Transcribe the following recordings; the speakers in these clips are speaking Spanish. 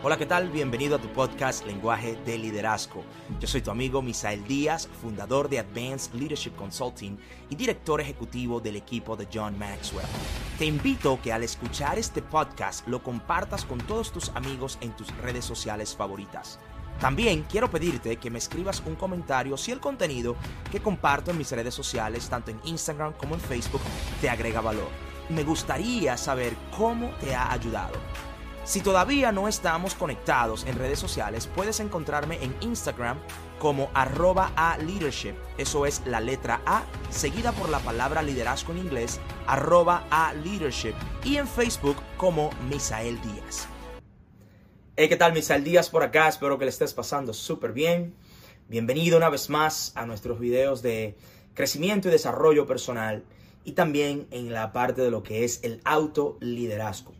Hola, ¿qué tal? Bienvenido a tu podcast Lenguaje de Liderazgo. Yo soy tu amigo Misael Díaz, fundador de Advanced Leadership Consulting y director ejecutivo del equipo de John Maxwell. Te invito que al escuchar este podcast lo compartas con todos tus amigos en tus redes sociales favoritas. También quiero pedirte que me escribas un comentario si el contenido que comparto en mis redes sociales, tanto en Instagram como en Facebook, te agrega valor. Me gustaría saber cómo te ha ayudado. Si todavía no estamos conectados en redes sociales, puedes encontrarme en Instagram como arroba a leadership. Eso es la letra A, seguida por la palabra liderazgo en inglés, arroba a leadership. Y en Facebook como Misael Díaz. Hey, ¿qué tal Misael Díaz por acá? Espero que le estés pasando súper bien. Bienvenido una vez más a nuestros videos de crecimiento y desarrollo personal y también en la parte de lo que es el autoliderazgo.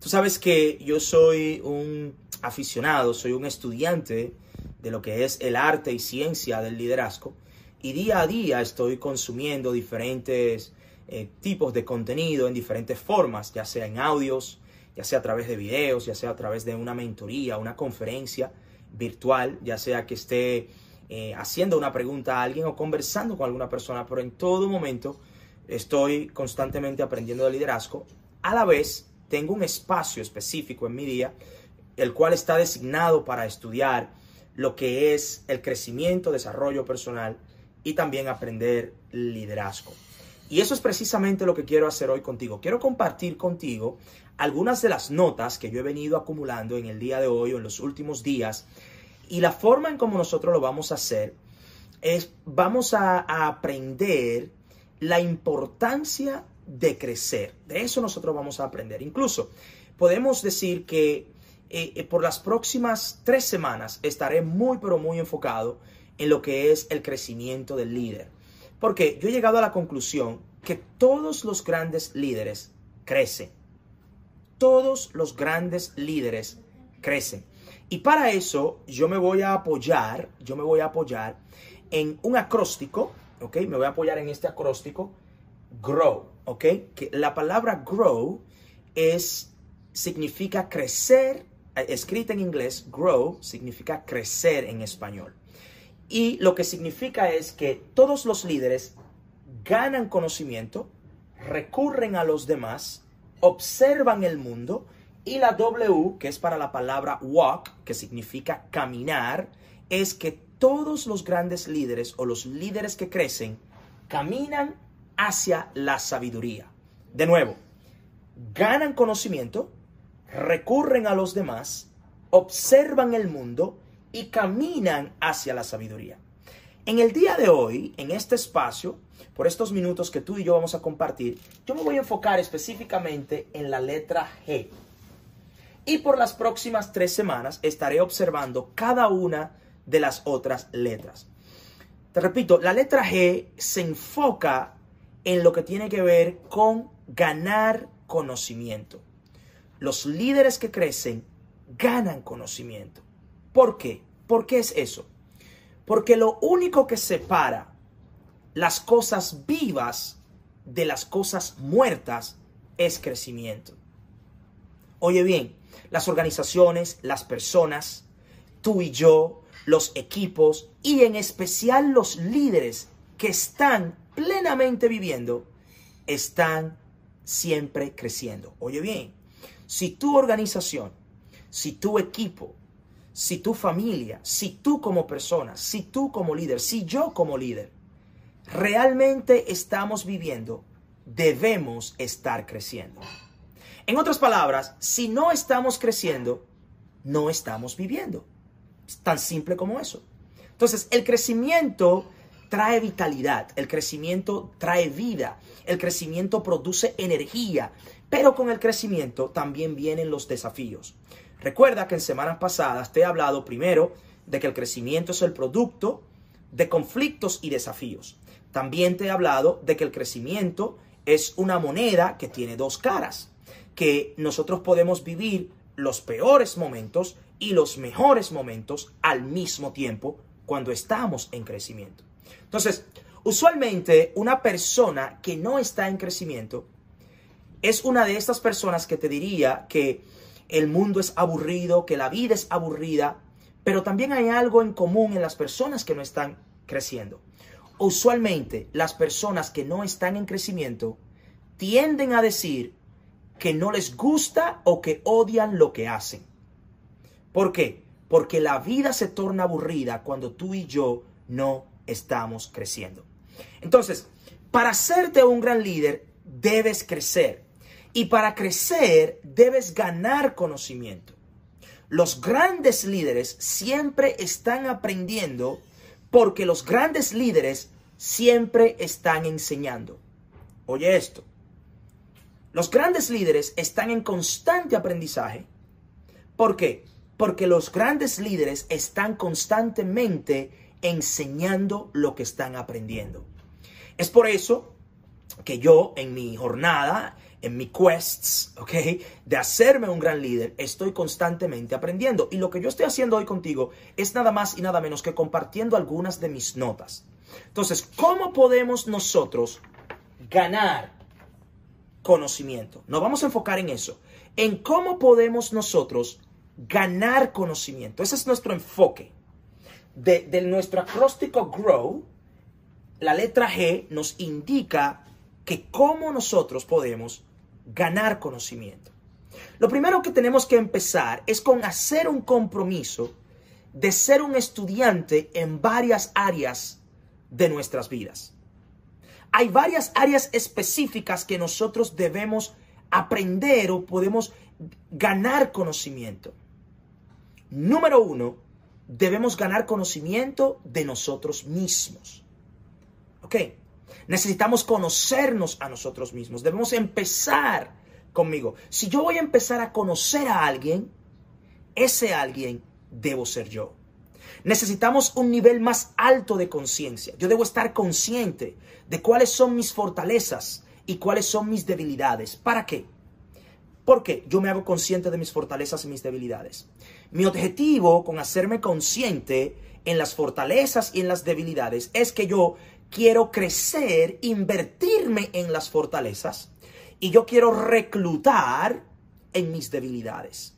Tú sabes que yo soy un aficionado, soy un estudiante de lo que es el arte y ciencia del liderazgo y día a día estoy consumiendo diferentes eh, tipos de contenido en diferentes formas, ya sea en audios, ya sea a través de videos, ya sea a través de una mentoría, una conferencia virtual, ya sea que esté eh, haciendo una pregunta a alguien o conversando con alguna persona, pero en todo momento estoy constantemente aprendiendo de liderazgo, a la vez tengo un espacio específico en mi día, el cual está designado para estudiar lo que es el crecimiento, desarrollo personal y también aprender liderazgo. Y eso es precisamente lo que quiero hacer hoy contigo. Quiero compartir contigo algunas de las notas que yo he venido acumulando en el día de hoy o en los últimos días. Y la forma en cómo nosotros lo vamos a hacer es, vamos a, a aprender la importancia de crecer. De eso nosotros vamos a aprender. Incluso podemos decir que eh, eh, por las próximas tres semanas estaré muy, pero muy enfocado en lo que es el crecimiento del líder. Porque yo he llegado a la conclusión que todos los grandes líderes crecen. Todos los grandes líderes crecen. Y para eso yo me voy a apoyar, yo me voy a apoyar en un acróstico, ¿ok? Me voy a apoyar en este acróstico, grow. ¿Ok? Que la palabra grow es, significa crecer, eh, escrita en inglés, grow significa crecer en español. Y lo que significa es que todos los líderes ganan conocimiento, recurren a los demás, observan el mundo y la W, que es para la palabra walk, que significa caminar, es que todos los grandes líderes o los líderes que crecen caminan hacia la sabiduría. De nuevo, ganan conocimiento, recurren a los demás, observan el mundo y caminan hacia la sabiduría. En el día de hoy, en este espacio, por estos minutos que tú y yo vamos a compartir, yo me voy a enfocar específicamente en la letra G. Y por las próximas tres semanas estaré observando cada una de las otras letras. Te repito, la letra G se enfoca en lo que tiene que ver con ganar conocimiento. Los líderes que crecen ganan conocimiento. ¿Por qué? ¿Por qué es eso? Porque lo único que separa las cosas vivas de las cosas muertas es crecimiento. Oye bien, las organizaciones, las personas, tú y yo, los equipos y en especial los líderes que están plenamente viviendo, están siempre creciendo. Oye bien, si tu organización, si tu equipo, si tu familia, si tú como persona, si tú como líder, si yo como líder, realmente estamos viviendo, debemos estar creciendo. En otras palabras, si no estamos creciendo, no estamos viviendo. Es tan simple como eso. Entonces, el crecimiento trae vitalidad, el crecimiento trae vida, el crecimiento produce energía, pero con el crecimiento también vienen los desafíos. Recuerda que en semanas pasadas te he hablado primero de que el crecimiento es el producto de conflictos y desafíos. También te he hablado de que el crecimiento es una moneda que tiene dos caras, que nosotros podemos vivir los peores momentos y los mejores momentos al mismo tiempo cuando estamos en crecimiento. Entonces, usualmente una persona que no está en crecimiento es una de estas personas que te diría que el mundo es aburrido, que la vida es aburrida, pero también hay algo en común en las personas que no están creciendo. Usualmente las personas que no están en crecimiento tienden a decir que no les gusta o que odian lo que hacen. ¿Por qué? Porque la vida se torna aburrida cuando tú y yo no estamos creciendo. Entonces, para hacerte un gran líder, debes crecer. Y para crecer, debes ganar conocimiento. Los grandes líderes siempre están aprendiendo porque los grandes líderes siempre están enseñando. Oye esto. Los grandes líderes están en constante aprendizaje. ¿Por qué? Porque los grandes líderes están constantemente enseñando lo que están aprendiendo. Es por eso que yo en mi jornada, en mi quests. De hacerme un gran líder, estoy constantemente aprendiendo. Y lo que yo estoy haciendo hoy contigo es nada más y nada menos que compartiendo algunas de mis notas. Entonces, ¿cómo podemos nosotros ganar conocimiento? Nos vamos a enfocar en eso, en cómo podemos nosotros ganar conocimiento. Ese es nuestro enfoque. De, nuestro acróstico GROW, la letra G nos indica que cómo nosotros podemos ganar conocimiento. Lo primero que tenemos que empezar es con hacer un compromiso de ser un estudiante en varias áreas de nuestras vidas. Hay varias áreas específicas que nosotros debemos aprender o podemos ganar conocimiento. Número uno, debemos ganar conocimiento de nosotros mismos. ¿Ok? Necesitamos conocernos a nosotros mismos. Debemos empezar conmigo. Si yo voy a empezar a conocer a alguien, ese alguien debo ser yo. Necesitamos un nivel más alto de conciencia. Yo debo estar consciente de cuáles son mis fortalezas y cuáles son mis debilidades. ¿Para qué? Porque yo me hago consciente de mis fortalezas y mis debilidades. Mi objetivo con hacerme consciente en las fortalezas y en las debilidades es que yo quiero crecer, invertirme en las fortalezas y yo quiero reclutar en mis debilidades.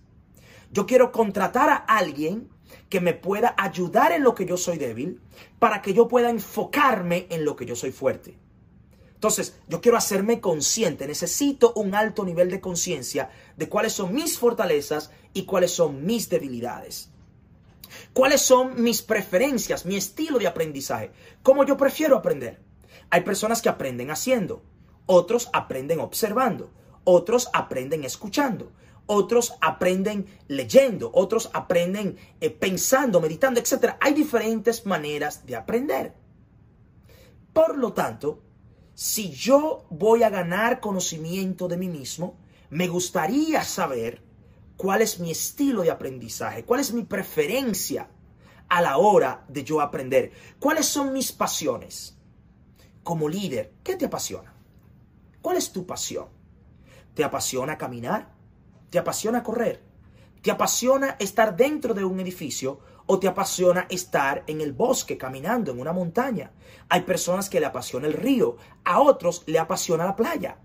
Yo quiero contratar a alguien que me pueda ayudar en lo que yo soy débil para que yo pueda enfocarme en lo que yo soy fuerte. Entonces, yo quiero hacerme consciente, necesito un alto nivel de conciencia de cuáles son mis fortalezas y cuáles son mis debilidades. ¿Cuáles son mis preferencias, mi estilo de aprendizaje? ¿Cómo yo prefiero aprender? Hay personas que aprenden haciendo, otros aprenden observando, otros aprenden escuchando, otros aprenden leyendo, otros aprenden eh, pensando, meditando, etc. Hay diferentes maneras de aprender. Por lo tanto, si yo voy a ganar conocimiento de mí mismo, me gustaría saber cuál es mi estilo de aprendizaje, cuál es mi preferencia a la hora de yo aprender, cuáles son mis pasiones. Como líder, ¿qué te apasiona? ¿Cuál es tu pasión? ¿Te apasiona caminar? ¿Te apasiona correr? ¿Te apasiona estar dentro de un edificio o te apasiona estar en el bosque caminando en una montaña? Hay personas que le apasiona el río, a otros le apasiona la playa.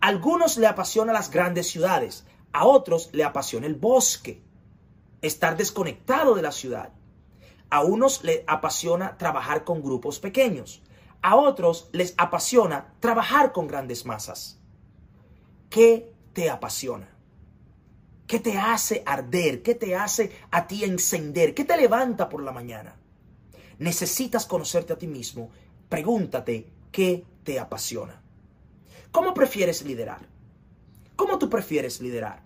A algunos le apasiona las grandes ciudades, a otros le apasiona el bosque, estar desconectado de la ciudad. A unos le apasiona trabajar con grupos pequeños. A otros les apasiona trabajar con grandes masas. ¿Qué te apasiona? ¿Qué te hace arder? ¿Qué te hace a ti encender? ¿Qué te levanta por la mañana? Necesitas conocerte a ti mismo. Pregúntate qué te apasiona. ¿Cómo prefieres liderar? ¿Cómo tú prefieres liderar?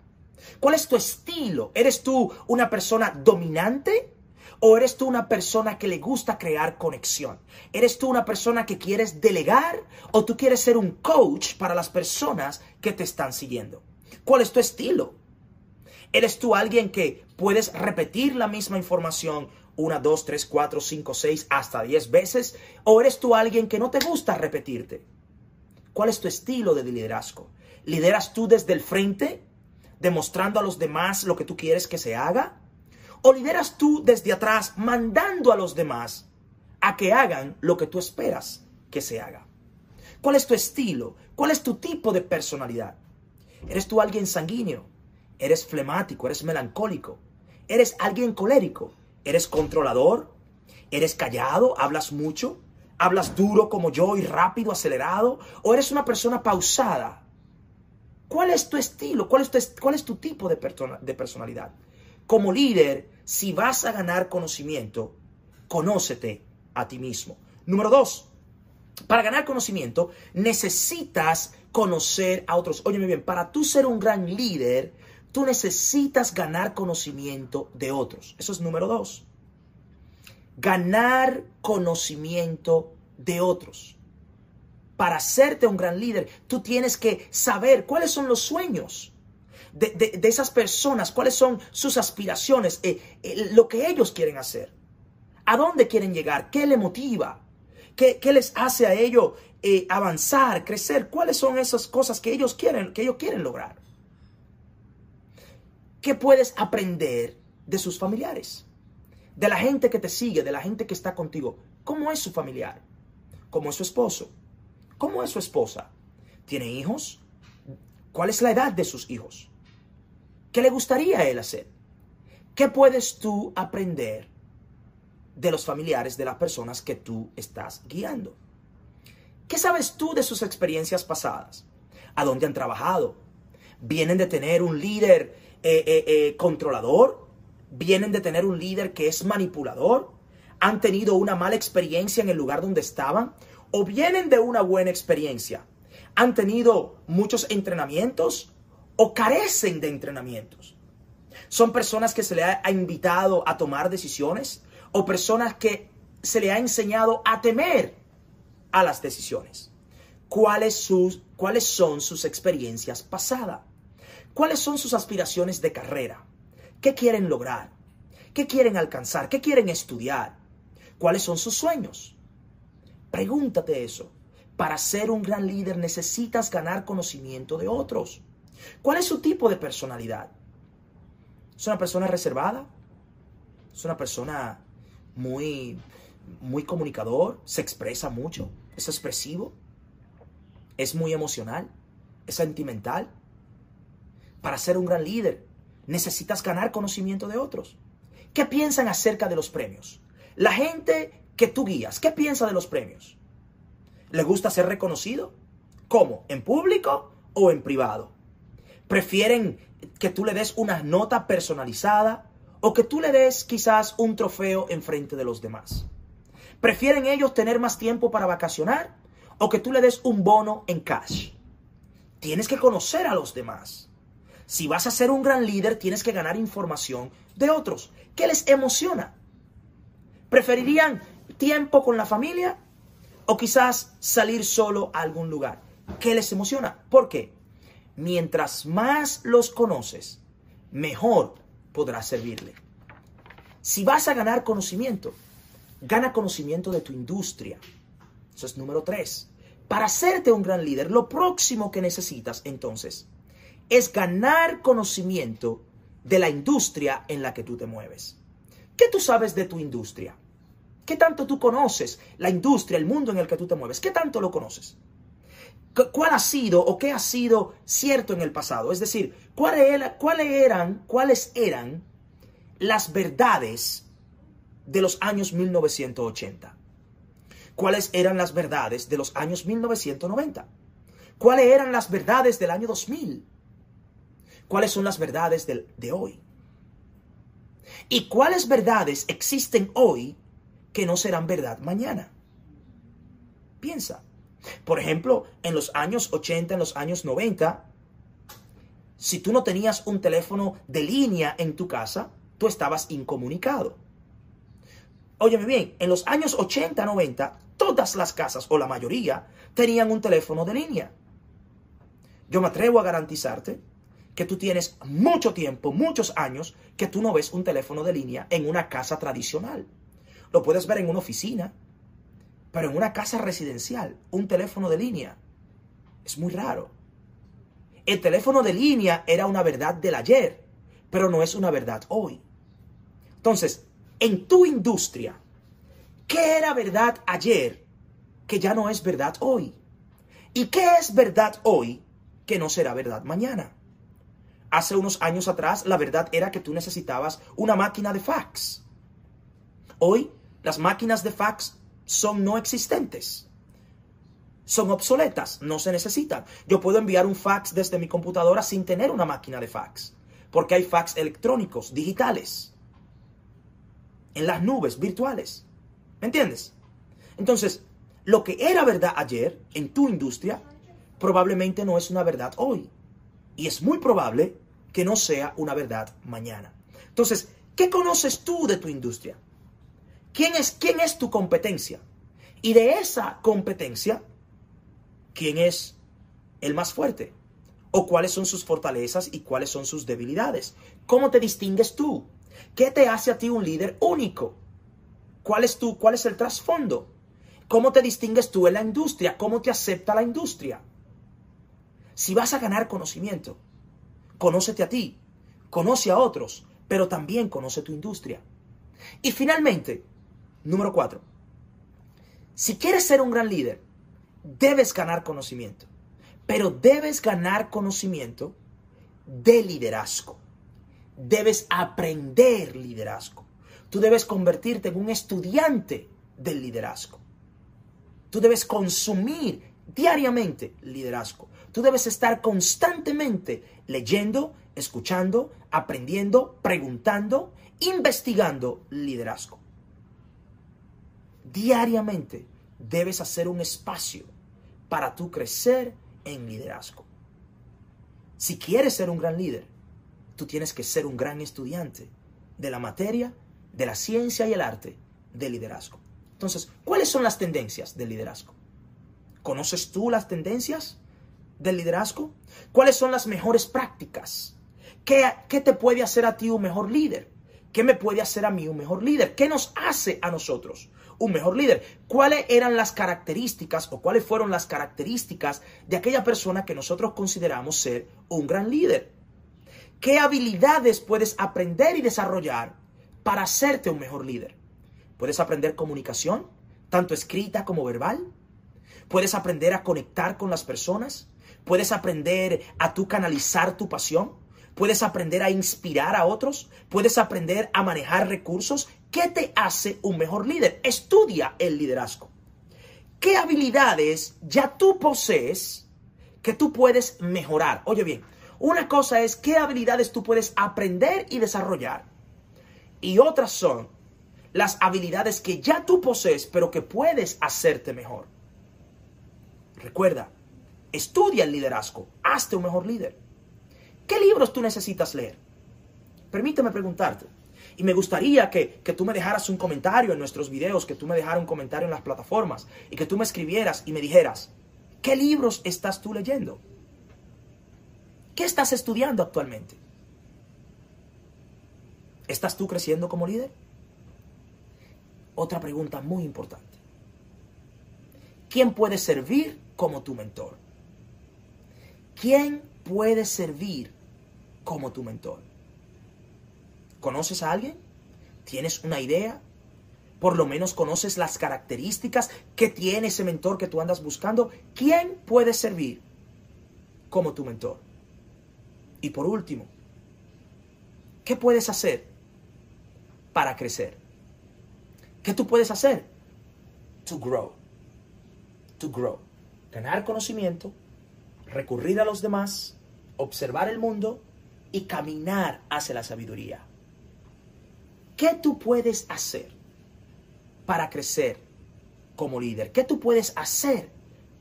¿Cuál es tu estilo? ¿Eres tú una persona dominante? ¿O eres tú una persona que le gusta crear conexión? ¿Eres tú una persona que quieres delegar? ¿O tú quieres ser un coach para las personas que te están siguiendo? ¿Cuál es tu estilo? ¿Eres tú alguien que puedes repetir la misma información una, dos, tres, cuatro, cinco, seis, hasta diez veces? ¿O eres tú alguien que no te gusta repetirte? ¿Cuál es tu estilo de liderazgo? ¿Lideras tú desde el frente, demostrando a los demás lo que tú quieres que se haga? ¿O lideras tú desde atrás, mandando a los demás a que hagan lo que tú esperas que se haga? ¿Cuál es tu estilo? ¿Cuál es tu tipo de personalidad? ¿Eres tú alguien sanguíneo? Eres flemático, eres melancólico, eres alguien colérico, eres controlador, eres callado, hablas mucho, hablas duro como yo y rápido, acelerado, o eres una persona pausada. ¿Cuál es tu estilo? ¿Cuál es tu, cuál es tu tipo de, de personalidad? Como líder, si vas a ganar conocimiento, conócete a ti mismo. Número dos, para ganar conocimiento necesitas conocer a otros. Óyeme bien, para tú ser un gran líder, tú necesitas ganar conocimiento de otros. Eso es número dos. Ganar conocimiento de otros. Para hacerte un gran líder, tú tienes que saber cuáles son los sueños de, esas personas, cuáles son sus aspiraciones, eh, eh, lo que ellos quieren hacer, a dónde quieren llegar, qué le motiva, qué, les hace a ellos eh, avanzar, crecer, cuáles son esas cosas que ellos quieren, que ellos quieren lograr. ¿Qué puedes aprender de sus familiares? De la gente que te sigue, de la gente que está contigo. ¿Cómo es su familiar? ¿Cómo es su esposo? ¿Cómo es su esposa? ¿Tiene hijos? ¿Cuál es la edad de sus hijos? ¿Qué le gustaría a él hacer? ¿Qué puedes tú aprender de los familiares de las personas que tú estás guiando? ¿Qué sabes tú de sus experiencias pasadas? ¿A dónde han trabajado? ¿Vienen de tener un líder eh, eh, controlador? ¿Vienen de tener un líder que es manipulador? ¿Han tenido una mala experiencia en el lugar donde estaban? ¿O vienen de una buena experiencia? ¿Han tenido muchos entrenamientos? ¿O carecen de entrenamientos? ¿Son personas que se le ha invitado a tomar decisiones? ¿O personas que se le ha enseñado a temer a las decisiones? ¿Cuáles, sus, ¿Cuáles son sus experiencias pasadas? ¿Cuáles son sus aspiraciones de carrera? ¿Qué quieren lograr? ¿Qué quieren alcanzar? ¿Qué quieren estudiar? ¿Cuáles son sus sueños? Pregúntate eso. Para ser un gran líder necesitas ganar conocimiento de otros. ¿Cuál es su tipo de personalidad? ¿Es una persona reservada? ¿Es una persona muy, muy comunicador? ¿Se expresa mucho? ¿Es expresivo? ¿Es muy emocional? ¿Es sentimental? Para ser un gran líder necesitas ganar conocimiento de otros. ¿Qué piensan acerca de los premios? La gente que tú guías, ¿qué piensa de los premios? ¿Le gusta ser reconocido? ¿Cómo? ¿En público o en privado? ¿Prefieren que tú le des una nota personalizada o que tú le des quizás un trofeo en frente de los demás? ¿Prefieren ellos tener más tiempo para vacacionar o que tú le des un bono en cash? Tienes que conocer a los demás. Si vas a ser un gran líder, tienes que ganar información de otros. ¿Qué les emociona? ¿Preferirían tiempo con la familia o quizás salir solo a algún lugar? ¿Qué les emociona? ¿Por qué? Mientras más los conoces, mejor podrás servirle. Si vas a ganar conocimiento, gana conocimiento de tu industria. Eso es número tres. Para hacerte un gran líder, lo próximo que necesitas entonces es ganar conocimiento de la industria en la que tú te mueves. ¿Qué tú sabes de tu industria? ¿Qué tanto tú conoces la industria, el mundo en el que tú te mueves? ¿Qué tanto lo conoces? ¿Cuál ha sido o qué ha sido cierto en el pasado? Es decir, ¿cuáles eran, cuáles eran las verdades de los años 1980? ¿Cuáles eran las verdades de los años 1990? ¿Cuáles eran las verdades del año 2000? ¿Cuáles son las verdades de hoy? ¿Y cuáles verdades existen hoy que no serán verdad mañana? Piensa. Por ejemplo, en los años 80, en los años 90, si tú no tenías un teléfono de línea en tu casa, tú estabas incomunicado. Óyeme bien, en los años 80, 90, todas las casas o la mayoría tenían un teléfono de línea. Yo me atrevo a garantizarte que tú tienes mucho tiempo, muchos años, que tú no ves un teléfono de línea en una casa tradicional. Lo puedes ver en una oficina, pero en una casa residencial, un teléfono de línea, es muy raro. El teléfono de línea era una verdad del ayer, pero no es una verdad hoy. Entonces, en tu industria, ¿qué era verdad ayer que ya no es verdad hoy? ¿Y qué es verdad hoy que no será verdad mañana? Hace unos años atrás la verdad era que tú necesitabas una máquina de fax. Hoy las máquinas de fax son no existentes. Son obsoletas, no se necesitan. Yo puedo enviar un fax desde mi computadora sin tener una máquina de fax, porque hay fax electrónicos, digitales, en las nubes virtuales. ¿Me entiendes? Entonces, lo que era verdad ayer en tu industria, probablemente no es una verdad hoy. Y es muy probable que no sea una verdad mañana. Entonces, ¿qué conoces tú de tu industria? ¿Quién es, quién es tu competencia? Y de esa competencia, ¿quién es el más fuerte? ¿O cuáles son sus fortalezas y cuáles son sus debilidades? ¿Cómo te distingues tú? ¿Qué te hace a ti un líder único? ¿Cuál es, tú, cuál es el trasfondo? ¿Cómo te distingues tú en la industria? ¿Cómo te acepta la industria? Si vas a ganar conocimiento, conócete a ti, conoce a otros, pero también conoce tu industria. Y finalmente, número cuatro, si quieres ser un gran líder, debes ganar conocimiento, pero debes ganar conocimiento de liderazgo. Debes aprender liderazgo. Tú debes convertirte en un estudiante del liderazgo. Tú debes consumir diariamente liderazgo. Tú debes estar constantemente leyendo, escuchando, aprendiendo, preguntando, investigando liderazgo. Diariamente debes hacer un espacio para tú crecer en liderazgo. Si quieres ser un gran líder, tú tienes que ser un gran estudiante de la materia, de la ciencia y el arte del liderazgo. Entonces, ¿cuáles son las tendencias del liderazgo? ¿Conoces tú las tendencias del liderazgo? ¿Cuáles son las mejores prácticas? ¿Qué, ¿Qué, te puede hacer a ti un mejor líder? ¿Qué me puede hacer a mí un mejor líder? ¿Qué nos hace a nosotros un mejor líder? ¿Cuáles eran las características o cuáles fueron las características de aquella persona que nosotros consideramos ser un gran líder? ¿Qué habilidades puedes aprender y desarrollar para hacerte un mejor líder? Puedes aprender comunicación, tanto escrita como verbal. Puedes aprender a conectar con las personas. Puedes aprender a tú canalizar tu pasión. Puedes aprender a inspirar a otros. Puedes aprender a manejar recursos. ¿Qué te hace un mejor líder? Estudia el liderazgo. ¿Qué habilidades ya tú posees que tú puedes mejorar? Oye bien, una cosa es qué habilidades tú puedes aprender y desarrollar. Y otras son las habilidades que ya tú posees, pero que puedes hacerte mejor. Recuerda, estudia el liderazgo, hazte un mejor líder. ¿Qué libros tú necesitas leer? Permíteme preguntarte. Y me gustaría que, que, tú me dejaras un comentario en nuestros videos, que tú me dejaras un comentario en las plataformas y que tú me escribieras y me dijeras, ¿qué libros estás tú leyendo? ¿Qué estás estudiando actualmente? ¿Estás tú creciendo como líder? otra pregunta muy importante. ¿Quién puede servir como tu mentor? ¿Quién puede servir como tu mentor? ¿Conoces a alguien? ¿Tienes una idea? Por lo menos conoces las características que tiene ese mentor que tú andas buscando. ¿Quién puede servir como tu mentor? Y por último, ¿qué puedes hacer para crecer? ¿Qué tú puedes hacer? To grow. To grow. Ganar conocimiento, recurrir a los demás, observar el mundo y caminar hacia la sabiduría. ¿Qué tú puedes hacer para crecer como líder? ¿Qué tú puedes hacer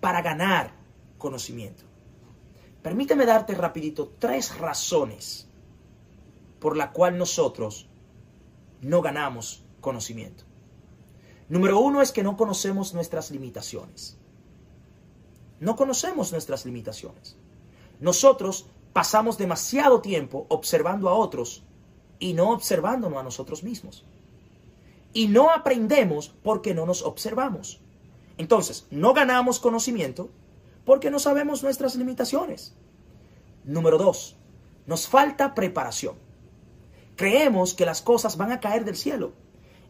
para ganar conocimiento? Permíteme darte rapidito tres razones por la cual nosotros no ganamos conocimiento. Número uno es que no conocemos nuestras limitaciones. No conocemos nuestras limitaciones. Nosotros pasamos demasiado tiempo observando a otros y no observándonos a nosotros mismos. Y no aprendemos porque no nos observamos. Entonces, no ganamos conocimiento porque no sabemos nuestras limitaciones. Número dos, nos falta preparación. Creemos que las cosas van a caer del cielo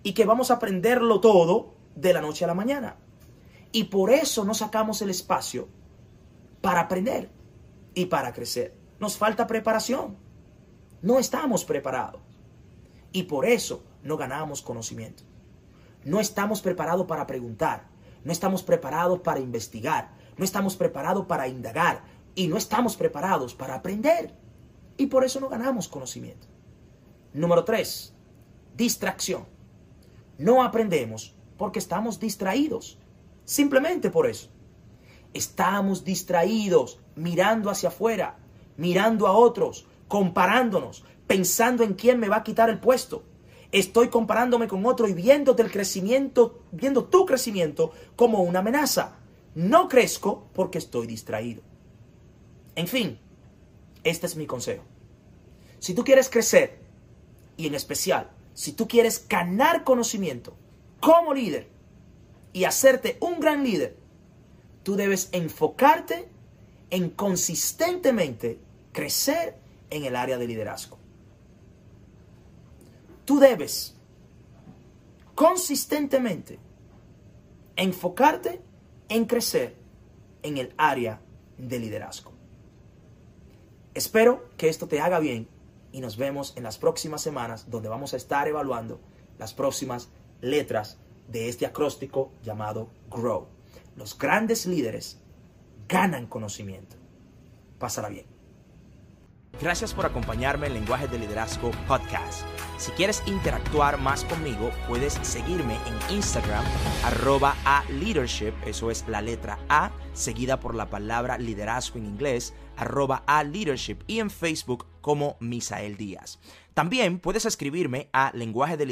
y que vamos a aprenderlo todo de la noche a la mañana. Y por eso no sacamos el espacio para aprender y para crecer. Nos falta preparación. No estamos preparados. Y por eso no ganamos conocimiento. No estamos preparados para preguntar. No estamos preparados para investigar. No estamos preparados para indagar. Y no estamos preparados para aprender. Y por eso no ganamos conocimiento. Número tres, distracción. No aprendemos porque estamos distraídos. Simplemente por eso. Estamos distraídos mirando hacia afuera, mirando a otros, comparándonos, pensando en quién me va a quitar el puesto. Estoy comparándome con otro y viendo el crecimiento, viendo tu crecimiento como una amenaza. No crezco porque estoy distraído. En fin, este es mi consejo. Si tú quieres crecer, y en especial, si tú quieres ganar conocimiento como líder y hacerte un gran líder, tú debes enfocarte en consistentemente crecer en el área de liderazgo. Tú debes consistentemente enfocarte en crecer en el área de liderazgo. Espero que esto te haga bien y nos vemos en las próximas semanas donde vamos a estar evaluando las próximas letras de este acróstico llamado GROW. Los grandes líderes ganan conocimiento. Pásala bien. Gracias por acompañarme en Lenguaje de Liderazgo Podcast. Si quieres interactuar más conmigo, puedes seguirme en Instagram, arroba a leadership, eso es la letra A, seguida por la palabra liderazgo en inglés, arroba a leadership, y en Facebook como Misael Díaz. También puedes escribirme a lenguaje de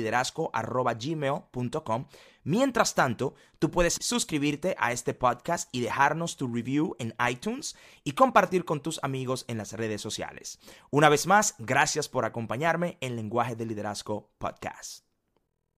Mientras tanto, tú puedes suscribirte a este podcast y dejarnos tu review en iTunes y compartir con tus amigos en las redes sociales. Una vez más, gracias por acompañarme en Lenguaje de Liderazgo Podcast.